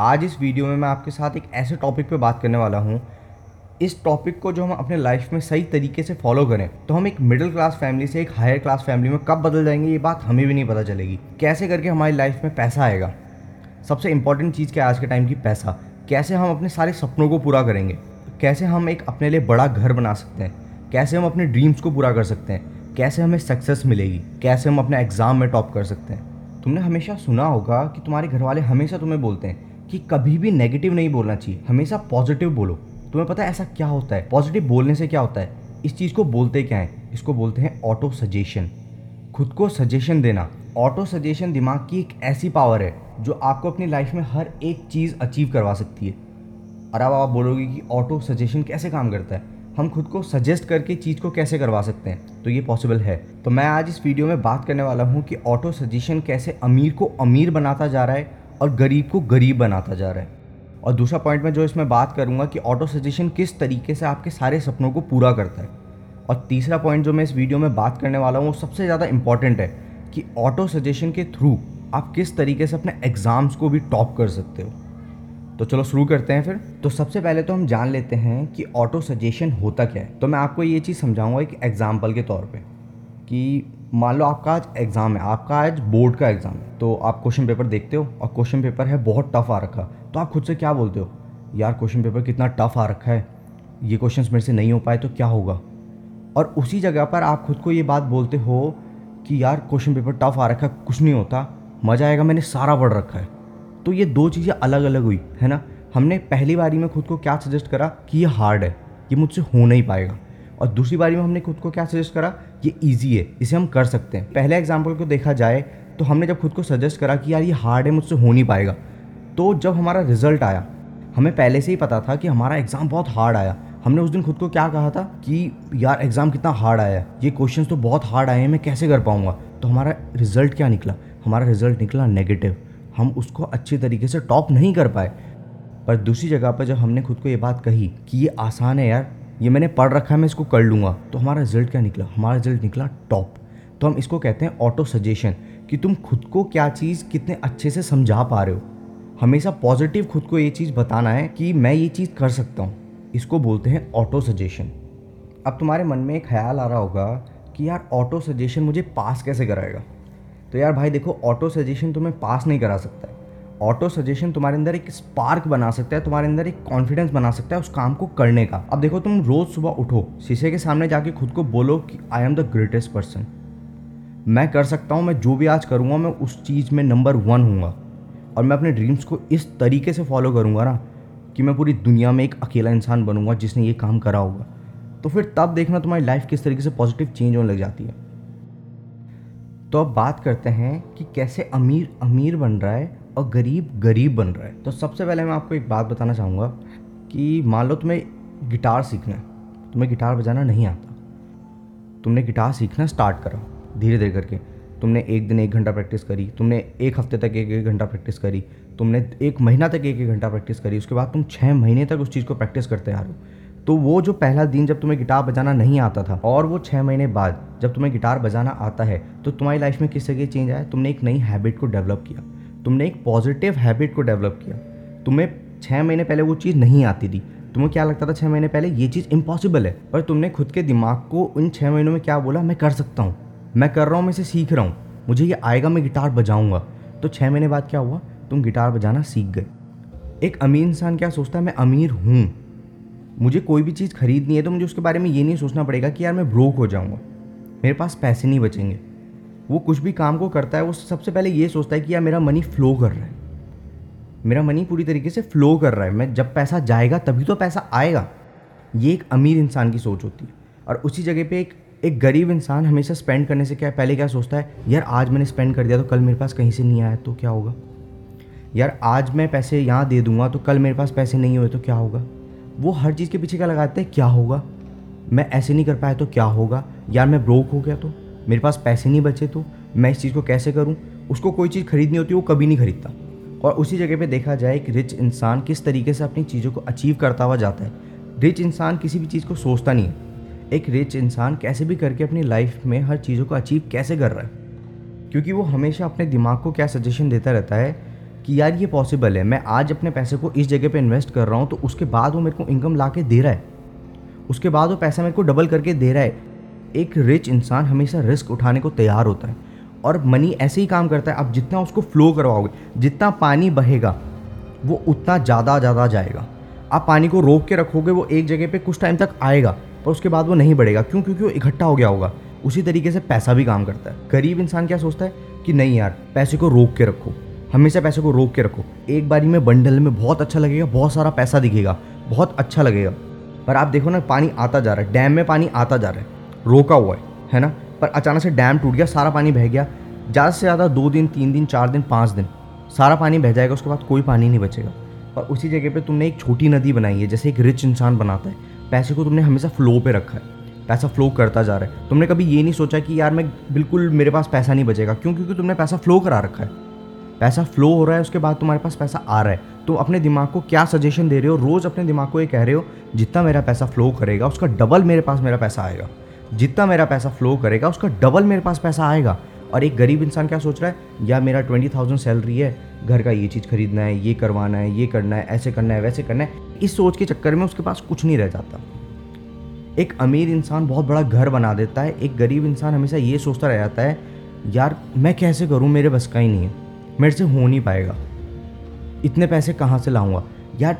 आज इस वीडियो में मैं आपके साथ एक ऐसे टॉपिक पे बात करने वाला हूँ। इस टॉपिक को जो हम अपने लाइफ में सही तरीके से फॉलो करें तो हम एक मिडिल क्लास फैमिली से एक हायर क्लास फैमिली में कब बदल जाएँगे, ये बात हमें भी नहीं पता चलेगी। कैसे करके हमारी लाइफ में पैसा आएगा? सबसे इंपॉर्टेंट चीज़ क्या है आज के टाइम की? पैसा। कैसे हम अपने सारे सपनों को पूरा करेंगे? कैसे हम एक अपने लिए बड़ा घर बना सकते हैं? कैसे हम अपने ड्रीम्स को पूरा कर सकते हैं? कैसे हमें सक्सेस मिलेगी? कैसे हम अपने एग्ज़ाम में टॉप कर सकते हैं? तुमने हमेशा सुना होगा कि तुम्हारे घर वाले हमेशा तुम्हें बोलते हैं कि कभी भी नेगेटिव नहीं बोलना चाहिए। हमेशा पॉजिटिव बोलो। तुम्हें पता है ऐसा क्या होता है? पॉजिटिव बोलने से क्या होता है? इस चीज़ को बोलते क्या है? इसको बोलते हैं ऑटो सजेशन खुद को सजेशन देना। ऑटो सजेशन दिमाग की एक ऐसी पावर है, जो आपको अपनी लाइफ में हर एक चीज़ अचीव करवा सकती है। और अब आप बोलोगे कि ऑटो सजेशन कैसे काम करता है? हम खुद को सजेस्ट करके चीज़ को कैसे करवा सकते हैं? तो ये पॉसिबल है। तो मैं आज इस वीडियो में बात करने वाला हूँ कि ऑटो सजेशन कैसे अमीर को अमीर बनाता जा रहा है और गरीब को गरीब बनाता जा रहा है। और दूसरा पॉइंट में जो इसमें बात करूँगा कि ऑटो सजेशन किस तरीके से आपके सारे सपनों को पूरा करता है। और तीसरा पॉइंट जो मैं इस वीडियो में बात करने वाला हूँ, वो सबसे ज़्यादा इंपॉर्टेंट है कि ऑटो सजेशन के थ्रू आप किस तरीके से अपने एग्ज़ाम्स को भी टॉप कर सकते हो। तो चलो शुरू करते हैं फिर। तो सबसे पहले तो हम जान लेते हैं कि ऑटो सजेशन होता क्या है। तो मैं आपको ये चीज़ समझाऊँगा एक एग्ज़ाम्पल के तौर पे कि मान लो आपका आज एग्ज़ाम है, आपका आज बोर्ड का एग्ज़ाम है तो आप क्वेश्चन पेपर देखते हो और क्वेश्चन पेपर है बहुत टफ आ रखा। तो आप खुद से क्या बोलते हो? यार क्वेश्चन पेपर कितना टफ आ रखा है, ये क्वेश्चन मेरे से नहीं हो पाए तो क्या होगा? और उसी जगह पर आप खुद को ये बात बोलते हो कि यार क्वेश्चन पेपर टफ आ रखा है कुछ नहीं होता, मज़ा आएगा, मैंने सारा पढ़ रखा है। तो ये दो चीज़ें अलग अलग हुई, है ना? हमने पहली बारी में खुद को क्या सजेस्ट करा कि ये हार्ड है, ये मुझसे हो नहीं पाएगा। और दूसरी बारी में हमने खुद को क्या सजेस्ट करा? ये ईजी है, इसे हम कर सकते हैं। पहले एग्ज़ाम्पल को देखा जाए तो हमने जब खुद को सजेस्ट करा कि यार ये हार्ड है, मुझसे हो नहीं पाएगा तो जब हमारा रिज़ल्ट आया, हमें पहले से ही पता था कि हमारा एग्ज़ाम बहुत हार्ड आया। हमने उस दिन खुद को क्या कहा था कि यार एग्ज़ाम कितना हार्ड आया ये क्वेश्चन तो बहुत हार्ड आए हैं, मैं कैसे कर पाऊँगा? तो हमारा रिज़ल्ट क्या निकला? हमारा रिज़ल्ट निकला नेगेटिव हम उसको अच्छे तरीके से टॉप नहीं कर पाए। पर दूसरी जगह पर जब हमने खुद को ये बात कही कि ये आसान है यार ये मैंने पढ़ रखा है, मैं इसको कर लूँगा। तो हमारा रिज़ल्ट क्या निकला? हमारा रिज़ल्ट निकला टॉप तो हम इसको कहते हैं ऑटो सजेशन कि तुम खुद को क्या चीज़ कितने अच्छे से समझा पा रहे हो। हमेशा पॉजिटिव खुद को ये चीज़ बताना है कि मैं ये चीज़ कर सकता हूँ। इसको बोलते हैं ऑटो सजेशन अब तुम्हारे मन में एक ख्याल आ रहा होगा कि यार ऑटो सजेशन मुझे पास कैसे कराएगा? तो यार भाई देखो ऑटो सजेशन तुम्हें पास नहीं करा सकता। है ऑटो सजेशन तुम्हारे अंदर एक स्पार्क बना सकता है, तुम्हारे अंदर एक कॉन्फिडेंस बना सकता है उस काम को करने का। अब देखो, तुम रोज़ सुबह उठो, शीशे के सामने जाके खुद को बोलो कि I am the greatest person मैं कर सकता हूँ, मैं जो भी आज करूँगा, मैं उस चीज़ में नंबर वन हूँगा। और मैं अपने ड्रीम्स को इस तरीके से फॉलो करूँगा ना, कि मैं पूरी दुनिया में एक अकेला इंसान बनूँगा जिसने ये काम करा होगा। तो फिर तब देखना तुम्हारी लाइफ किस तरीके से पॉजिटिव चेंज होने लग जाती है। तो अब बात करते हैं कि कैसे अमीर अमीर बन रहा है और गरीब गरीब बन रहा है। तो सबसे पहले मैं आपको एक बात बताना चाहूँगा कि मान लो तुम्हें गिटार सीखना है, तुम्हें गिटार बजाना नहीं आता। तुमने गिटार सीखना स्टार्ट करा, धीरे धीरे करके। तुमने एक दिन एक घंटा प्रैक्टिस करी, तुमने एक हफ़्ते तक एक एक घंटा प्रैक्टिस करी, तुमने एक महीना तक एक एक घंटा प्रैक्टिस करी, उसके बाद तुम छः महीने तक उस चीज़ को प्रैक्टिस करते आ रहे हो। तो वो जो पहला दिन जब तुम्हें गिटार बजाना नहीं आता था, और वो छः महीने बाद जब तुम्हें गिटार बजाना आता है तो तुम्हारी लाइफ में किस जगह चेंज आया? तुमने एक नई हैबिट को डेवलप किया। तुमने एक पॉजिटिव हैबिट को डेवलप किया। तुम्हें छः महीने पहले वो चीज़ नहीं आती थी। तुम्हें क्या लगता था छः महीने पहले ये चीज़ इम्पॉसिबल है? पर तुमने खुद के दिमाग को उन छः महीनों में क्या बोला? मैं कर सकता हूँ। मैं कर रहा हूँ, मैं इसे सीख रहा हूँ। मुझे ये आएगा, मैं गिटार बजाऊँगा। तो छः महीने बाद क्या हुआ? तुम गिटार बजाना सीख गए। एक अमीर इंसान क्या सोचता है? मैं अमीर हूँ। मुझे कोई भी चीज़ खरीदनी है तो मुझे उसके बारे में ये नहीं सोचना पड़ेगा कि यार मैं ब्रोक हो जाऊँगा। मेरे पास पैसे नहीं बचेंगे। वो कुछ भी काम को करता है, वो सबसे पहले ये सोचता है कि यार मेरा मनी फ्लो कर रहा है। मेरा मनी पूरी तरीके से फ्लो कर रहा है। मैं जब पैसा जाएगा, तभी तो पैसा आएगा। ये एक अमीर इंसान की सोच होती है। और उसी जगह पे एक एक गरीब इंसान हमेशा स्पेंड करने से क्या, पहले क्या सोचता है, यार आज मैंने स्पेंड कर दिया तो कल मेरे पास कहीं से नहीं आया तो क्या होगा? यार आज मैं पैसे यहाँ दे दूँगा तो कल मेरे पास पैसे नहीं हुए तो क्या होगा? वो हर चीज़ के पीछे क्या लगाते हैं? क्या होगा? मैं ऐसे नहीं कर पाया तो क्या होगा? यार मैं ब्रोक हो गया तो? मेरे पास पैसे नहीं बचे तो मैं इस चीज़ को कैसे करूँ? उसको कोई चीज़ खरीदनी होती है, वो कभी नहीं खरीदता। और उसी जगह पे देखा जाए कि रिच इंसान किस तरीके से अपनी चीज़ों को अचीव करता हुआ जाता है। रिच इंसान किसी भी चीज़ को सोचता नहीं है। एक रिच इंसान कैसे भी करके अपनी लाइफ में हर चीज़ों को अचीव कैसे कर रहा है? क्योंकि वो हमेशा अपने दिमाग को क्या सजेशन देता रहता है कि यार ये पॉसिबल है, मैं आज अपने पैसे को इस जगह पे इन्वेस्ट कर रहा हूँ तो उसके बाद वो मेरे को इनकम ला के दे रहा है। उसके बाद वो पैसा मेरे को डबल करके दे रहा है। एक रिच इंसान हमेशा रिस्क उठाने को तैयार होता है। और मनी ऐसे ही काम करता है, आप जितना उसको फ्लो करवाओगे, जितना पानी बहेगा, वो उतना ज़्यादा ज़्यादा जाएगा। आप पानी को रोक के रखोगे, वो एक जगह पे कुछ टाइम तक आएगा, पर उसके बाद वो नहीं बढ़ेगा। क्यों? क्योंकि वो इकट्ठा हो गया होगा। उसी तरीके से पैसा भी काम करता है। गरीब इंसान क्या सोचता है कि नहीं यार, पैसे को रोक के रखो। हमेशा पैसे को रोक के रखो। एक बारी में बंडल में बहुत अच्छा लगेगा, बहुत सारा पैसा दिखेगा, बहुत अच्छा लगेगा। पर आप देखो ना, पानी आता जा रहा है। डैम में पानी आता जा रहा है। रोका हुआ है है ना? पर अचानक से डैम टूट गया, सारा पानी बह गया। ज़्यादा से ज़्यादा दो दिन, तीन दिन, चार दिन, पाँच दिन, सारा पानी बह जाएगा, उसके बाद कोई पानी नहीं बचेगा। पर उसी जगह पे तुमने एक छोटी नदी बनाई है, जैसे एक रिच इंसान बनाता है। पैसे को तुमने हमेशा फ्लो पे रखा है, पैसा फ्लो करता जा रहा है। तुमने कभी ये नहीं सोचा कि यार मैं बिल्कुल मेरे पास पैसा नहीं बचेगा, क्यों? क्योंकि तुमने पैसा फ्लो करा रखा है। पैसा फ्लो हो रहा है, उसके बाद तुम्हारे पास पैसा आ रहा है। तुम अपने दिमाग को क्या सजेशन दे रहे हो? रोज़ अपने दिमाग को ये कह रहे हो, जितना मेरा पैसा फ्लो करेगा, उसका डबल मेरे पास मेरा पैसा आएगा। जितना मेरा पैसा फ्लो करेगा, उसका डबल मेरे पास पैसा आएगा। और एक गरीब इंसान क्या सोच रहा है या मेरा ट्वेंटी थाउज़ेंड सैलरी है, घर का ये चीज़ खरीदना है, ये करवाना है, ये करना है, ऐसे करना है, वैसे करना है। इस सोच के चक्कर में उसके पास कुछ नहीं रह जाता। एक अमीर इंसान बहुत बड़ा घर बना देता है। एक गरीब इंसान हमेशा ये सोचता रह जाता है, यार, मैं कैसे करूँ? मेरे बस का ही नहीं है। मेरे से हो नहीं पाएगा। इतने पैसे कहाँ से लाऊँगा? यार,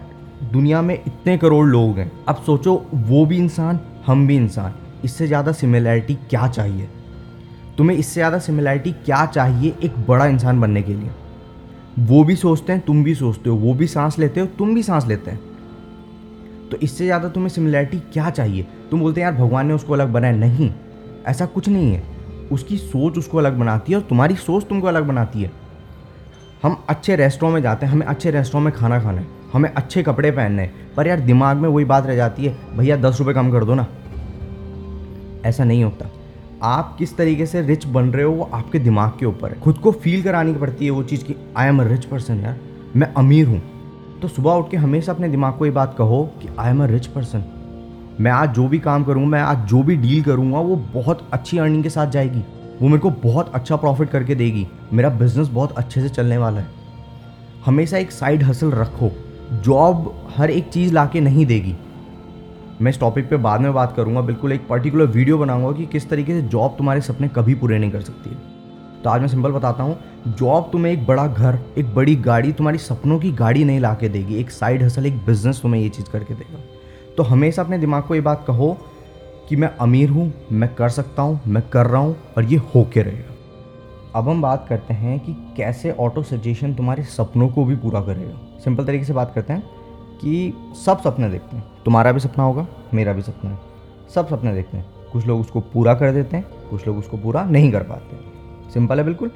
दुनिया में इतने करोड़ लोग हैं। अब सोचो, वो भी इंसान, हम भी इंसान। इससे ज़्यादा सिमिलैरिटी क्या चाहिए? तुम्हें इससे ज़्यादा सिमिलैरिटी क्या चाहिए एक बड़ा इंसान बनने के लिए? वो भी सोचते हैं, तुम भी सोचते हो, वो भी सांस लेते हो तुम भी सांस लेते हैं। तो इससे ज़्यादा तुम्हें सिमिलैरिटी क्या चाहिए? तुम बोलते हैं, यार, भगवान ने उसको अलग बनाया। नहीं, ऐसा कुछ नहीं है। उसकी सोच उसको अलग बनाती है और तुम्हारी सोच तुमको अलग बनाती है। हम अच्छे रेस्टोरों में जाते हैं, हमें अच्छे रेस्टोरों में खाना खाना है, हमें अच्छे कपड़े पहनने हैं, पर यार, दिमाग में वही बात रह जाती है, भैया, दस रुपये कम कर दो ना। ऐसा नहीं होता। आप किस तरीके से रिच बन रहे हो वो आपके दिमाग के ऊपर है। खुद को फील करानी पड़ती है वो चीज़ की I am a rich person यार, मैं अमीर हूँ। तो सुबह उठ के हमेशा अपने दिमाग को ये बात कहो कि I am a rich person मैं आज जो भी काम करूँगा, मैं आज जो भी डील करूँगा, वो बहुत अच्छी अर्निंग के साथ जाएगी। वो मेरे को बहुत अच्छा प्रॉफिट करके देगी। मेरा बिज़नेस बहुत अच्छे से चलने वाला है। हमेशा एक साइड हसल रखो। जॉब हर एक चीज़ ला के नहीं देगी। मैं इस टॉपिक पे बाद में बात करूँगा। बिल्कुल एक पर्टिकुलर वीडियो बनाऊँगा कि किस तरीके से जॉब तुम्हारे सपने कभी पूरे नहीं कर सकती है। तो आज मैं सिंपल बताता हूँ जॉब तुम्हें एक बड़ा घर, एक बड़ी गाड़ी, तुम्हारी सपनों की गाड़ी नहीं ला के देगी। एक साइड हसल एक बिज़नेस तुम्हें ये चीज़ करके देगा। तो हमेशा अपने दिमाग को ये बात कहो कि मैं अमीर हूँ, मैं कर सकता हूँ, मैं कर रहा हूँ और ये हो के रहेगा। अब हम बात करते हैं कि कैसे ऑटो सजेशन तुम्हारे सपनों को भी पूरा करेगा। सिंपल तरीके से बात करते हैं कि सब सपने देखते हैं। तुम्हारा भी सपना होगा, मेरा भी सपना है। सब सपने देखते हैं। कुछ लोग उसको पूरा कर देते हैं, कुछ लोग उसको पूरा नहीं कर पाते सिंपल है बिल्कुल,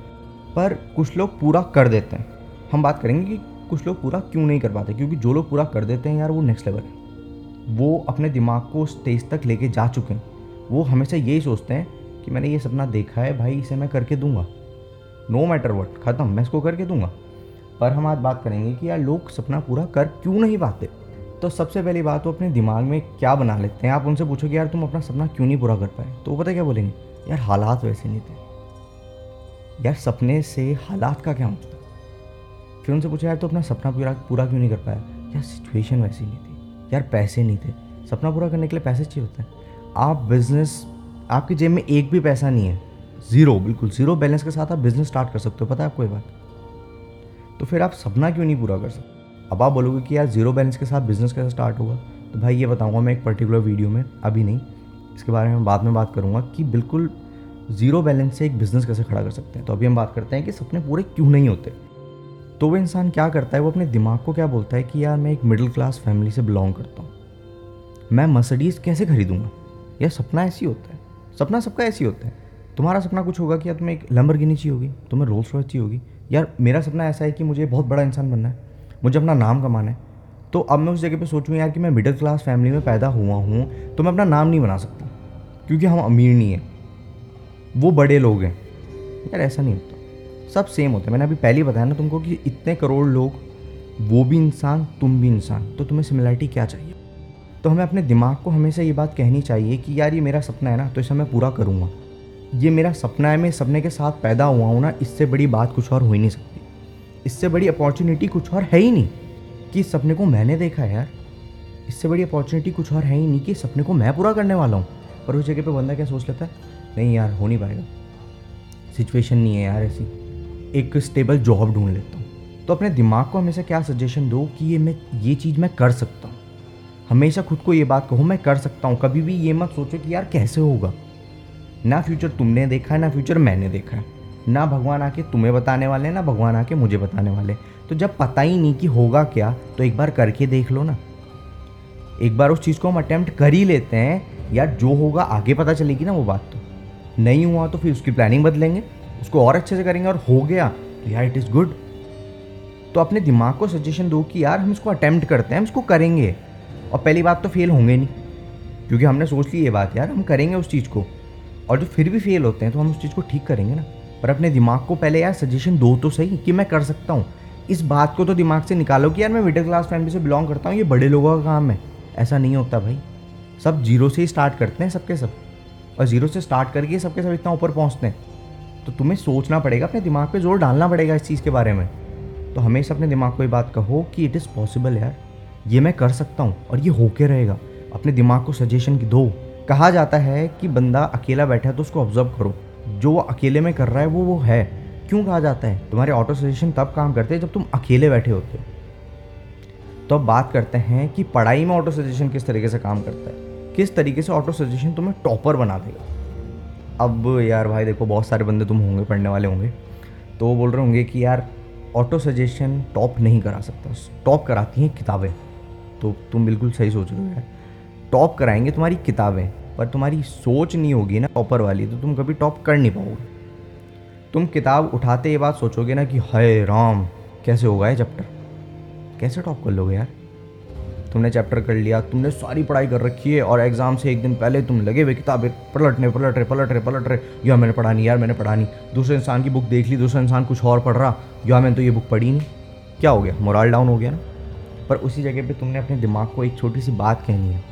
पर कुछ लोग पूरा कर देते हैं। हम बात करेंगे कि कुछ लोग पूरा क्यों नहीं कर पाते, क्योंकि जो लोग पूरा कर देते हैं यार, वो नेक्स्ट लेवल है। वो अपने दिमाग को स्टेज तक लेके जा चुके हैं। वो हमेशा यही सोचते हैं कि मैंने ये सपना देखा है, भाई इसे मैं करके दूँगा। नो मैटर वट ख़त्म, मैं इसको करके दूँगा। पर हम आज बात करेंगे कि यार लोग सपना पूरा कर क्यों नहीं पाते? तो सबसे पहली बात वो अपने दिमाग में क्या बना लेते हैं? आप उनसे पूछो कि यार तुम अपना सपना क्यों नहीं पूरा कर पाए? तो वो पता क्या बोलेंगे? यार हालात वैसे नहीं थे। यार सपने से हालात का क्या मतलब? फिर उनसे पूछा, यार तो अपना सपना पूरा पूरा क्यों नहीं कर पाया यार सिचुएशन वैसी नहीं थी। यार पैसे नहीं थे। सपना पूरा करने के लिए पैसे चाहिए होते हैं। आप बिज़नेस आपकी जेब में एक भी पैसा नहीं है। ज़ीरो बिल्कुल ज़ीरो बैलेंस के साथ आप बिज़नेस स्टार्ट कर सकते हो। पता है आपको ये बात? तो फिर आप सपना क्यों नहीं पूरा कर सकते? अब आप बोलोगे कि यार ज़ीरो बैलेंस के साथ बिज़नेस कैसे स्टार्ट होगा? तो भाई ये बताऊँगा मैं एक पर्टिकुलर वीडियो में, अभी नहीं। इसके बारे में बाद में बात करूँगा कि बिल्कुल ज़ीरो बैलेंस से एक बिज़नेस कैसे खड़ा कर सकते हैं। तो अभी हम बात करते हैं कि सपने पूरे क्यों नहीं होते। तो वो इंसान क्या करता है, वो अपने दिमाग को क्या बोलता है कि यार मैं एक मिडिल क्लास फैमिली से बिलोंग करता हूँ। मैं मर्सडीज़ कैसे खरीदूँगा? यह सपना ऐसी होता है। सपना सबका ऐसी होता है। तुम्हारा सपना कुछ होगा कि यार तुम्हें एक लंबर गिनी चाहिए होगी, तुम्हें रोल्स रॉयस चाहिए होगी। यार मेरा सपना ऐसा है कि मुझे बहुत बड़ा इंसान बनना है। मुझे अपना नाम कमाना है। तो अब मैं उस जगह पे सोचूँ, यार कि मैं मिडिल क्लास फैमिली में पैदा हुआ हूँ तो मैं अपना नाम नहीं बना सकता, क्योंकि हम अमीर नहीं हैं। वो बड़े लोग हैं। यार ऐसा नहीं होता। सब सेम होता है। मैंने अभी पहले ही बताया ना तुमको कि इतने करोड़ लोग, वो भी इंसान, तुम भी इंसान तो तुम्हें सिमिलरिटी क्या चाहिए? तो हमें अपने दिमाग को हमेशा ये बात कहनी चाहिए कि यार ये मेरा सपना है ना तो इसे मैं पूरा करूँगा। ये मेरा सपना है, मैं सपने के साथ पैदा हुआ हूँ ना, इससे बड़ी बात कुछ और हो ही नहीं सकती। इससे बड़ी अपॉर्चुनिटी कुछ और है ही नहीं कि सपने को मैंने देखा है यार। इससे बड़ी अपॉर्चुनिटी कुछ और है ही नहीं कि सपने को मैं पूरा करने वाला हूँ। पर उस जगह पे बंदा क्या सोच लेता है? नहीं यार, हो नहीं पाएगा। सिचुएशन नहीं है यार ऐसी। एक स्टेबल जॉब ढूंढ लेता हूँ। तो अपने दिमाग को हमेशा क्या सजेशन दो कि ये मैं, ये चीज़ मैं कर सकता हूँ? हमेशा खुद को ये बात कहो, मैं कर सकता हूँ। कभी भी ये मत सोचो कि यार कैसे होगा? ना फ्यूचर तुमने देखा है, ना फ्यूचर मैंने देखा है। ना भगवान आके तुम्हें बताने वाले, ना भगवान आके मुझे बताने वाले। तो जब पता ही नहीं कि होगा क्या तो एक बार करके देख लो ना। एक बार उस चीज़ को हम अटेम्प्ट कर ही लेते हैं यार जो होगा आगे पता चलेगी ना वो बात तो। नहीं हुआ तो फिर उसकी प्लानिंग बदलेंगे, उसको और अच्छे से करेंगे, और हो गया तो यार इट इज़ गुड तो अपने दिमाग को सजेशन दो कि यार हम इसको अटेम्प्ट करते हैं, हम इसको करेंगे। और पहली बात तो फेल होंगे नहीं, क्योंकि हमने सोच ली ये बात, यार हम करेंगे उस चीज़ को। और जो फिर भी फेल होते हैं तो हम उस चीज़ को ठीक करेंगे ना। पर अपने दिमाग को पहले यार सजेशन दो तो सही कि मैं कर सकता हूँ। इस बात को तो दिमाग से निकालो कि यार मैं मिडिल क्लास फैमिली से बिलोंग करता हूँ, ये बड़े लोगों का काम है। ऐसा नहीं होता भाई। सब ज़ीरो से ही स्टार्ट करते हैं सबके सब। और ज़ीरो से स्टार्ट करके सबके सब इतना ऊपर पहुँचते हैं। तो तुम्हें सोचना पड़ेगा, अपने दिमाग पे ज़ोर डालना पड़ेगा इस चीज़ के बारे में। तो हमेशा अपने दिमाग को ये बात कहो कि इट इज़ पॉसिबल यार। ये मैं कर सकता हूँ और ये होके रहेगा। अपने दिमाग को सजेशन दो। कहा जाता है कि बंदा अकेला बैठा है तो उसको ऑब्ज़र्व करो। जो वो अकेले में कर रहा है, वो वो है। क्यों कहा जाता है? तुम्हारे ऑटो सजेशन तब काम करते हैं जब तुम अकेले बैठे होते हो। तो अब बात करते हैं कि पढ़ाई में ऑटो सजेशन किस तरीके से काम करता है। किस तरीके से ऑटो सजेशन तुम्हें टॉपर बना देगा। अब यार भाई देखो, बहुत सारे बंदे तुम होंगे, पढ़ने वाले होंगे। तो वो बोल रहे होंगे कि यार ऑटो सजेशन टॉप नहीं करा सकता। टॉप कराती हैं किताबें। तो तुम बिल्कुल सही सोच रहे हो यार। टॉप कराएँगे तुम्हारी किताबें। पर तुम्हारी सोच नहीं होगी ना टॉपर वाली तो तुम कभी टॉप कर नहीं पाओगे। तुम किताब उठाते ये बात सोचोगे ना कि हाय राम, कैसे होगा ये चैप्टर कैसे टॉप कर लोगे यार? तुमने चैप्टर कर लिया, तुमने सारी पढ़ाई कर रखी है और एग्ज़ाम से एक दिन पहले तुम लगे हुए किताबें, पलटने पलट रहे पलट रहे पलट रहे यार मैंने पढ़ा नहीं, यार मैंने पढ़ा नहीं। दूसरे इंसान की बुक देख ली, दूसरा इंसान कुछ और पढ़ रहा। यार मैंने तो ये बुक पढ़ी नहीं। क्या हो गया? मोरल डाउन हो गया ना? पर उसी जगह पे तुमने अपने दिमाग को एक छोटी सी बात कहनी है।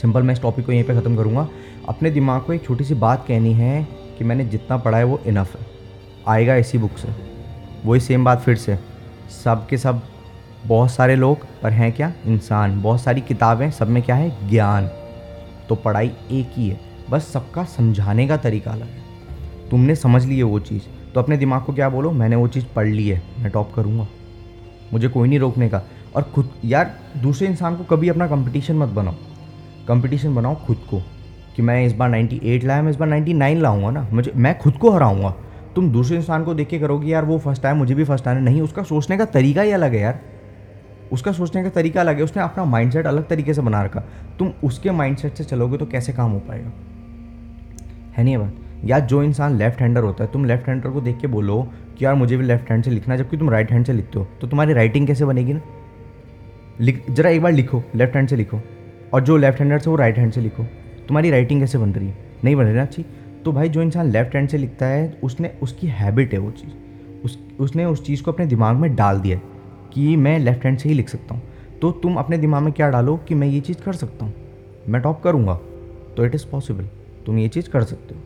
सिंपल मैं इस टॉपिक को यहीं पे ख़त्म करूँगा। अपने दिमाग को एक छोटी सी बात कहनी है कि मैंने जितना पढ़ा है वो इनफ है। आएगा इसी बुक से। वही सेम बात फिर से। सब के सब, बहुत सारे लोग, पर हैं क्या? इंसान। बहुत सारी किताबें, सब में क्या है? ज्ञान। तो पढ़ाई एक ही है। बस सबका समझाने का तरीका अलग है। तुमने समझ ली है वो चीज़। तो अपने दिमाग को क्या बोलो? मैंने वो चीज़ पढ़ ली है। मैं टॉप करूँगा। मुझे कोई नहीं रोकने का। और खुद, यार, दूसरे इंसान को कभी अपना कंपटीशन मत बनाओ। कंपटीशन बनाओ खुद को, कि मैं इस बार 98 लाया, मैं इस बार 99 लाऊँगा ना। मुझे, मैं खुद को हराऊँगा। तुम दूसरे इंसान को देख के करोगे, यार वो फ़र्स्ट टाइम मुझे भी फ़र्स्ट आना नहीं, उसका सोचने का तरीका ही अलग है यार। उसका सोचने का तरीका अलग है। उसने अपना माइंडसेट अलग तरीके से बना रखा। तुम उसके माइंडसेट से चलोगे तो कैसे काम हो पाएगा? है नहीं बात? या जो इंसान लेफ़्ट हैंडर होता है, तुम लेफ़्ट हैंडर को देख के बोलो कि यार मुझे भी लेफ़्ट हैंड से लिखना जबकि तुम राइट हैंड से लिखते हो। तो तुम्हारी राइटिंग कैसे बनेगी ना? लिख, जरा एक बार लिखो लेफ़्ट हैंड से लिखो। और जो लेफ़्ट हैंडर से वो राइट हैंड से लिखो। तुम्हारी राइटिंग कैसे बन रही है? नहीं बन रही ना? अच्छी। तो भाई जो इंसान लेफ़्ट हैंड से लिखता है, उसने, उसकी हैबिट है वो चीज़। उस, उसने उस चीज़ को अपने दिमाग में डाल दिया कि मैं लेफ़्ट हैंड से ही लिख सकता हूँ। तो तुम अपने दिमाग में क्या डालो कि मैं ये चीज़ कर सकता हूँ? मैं टॉप करूँगा। तो इट इज़ पॉसिबल तुम ये चीज़ कर सकते हो।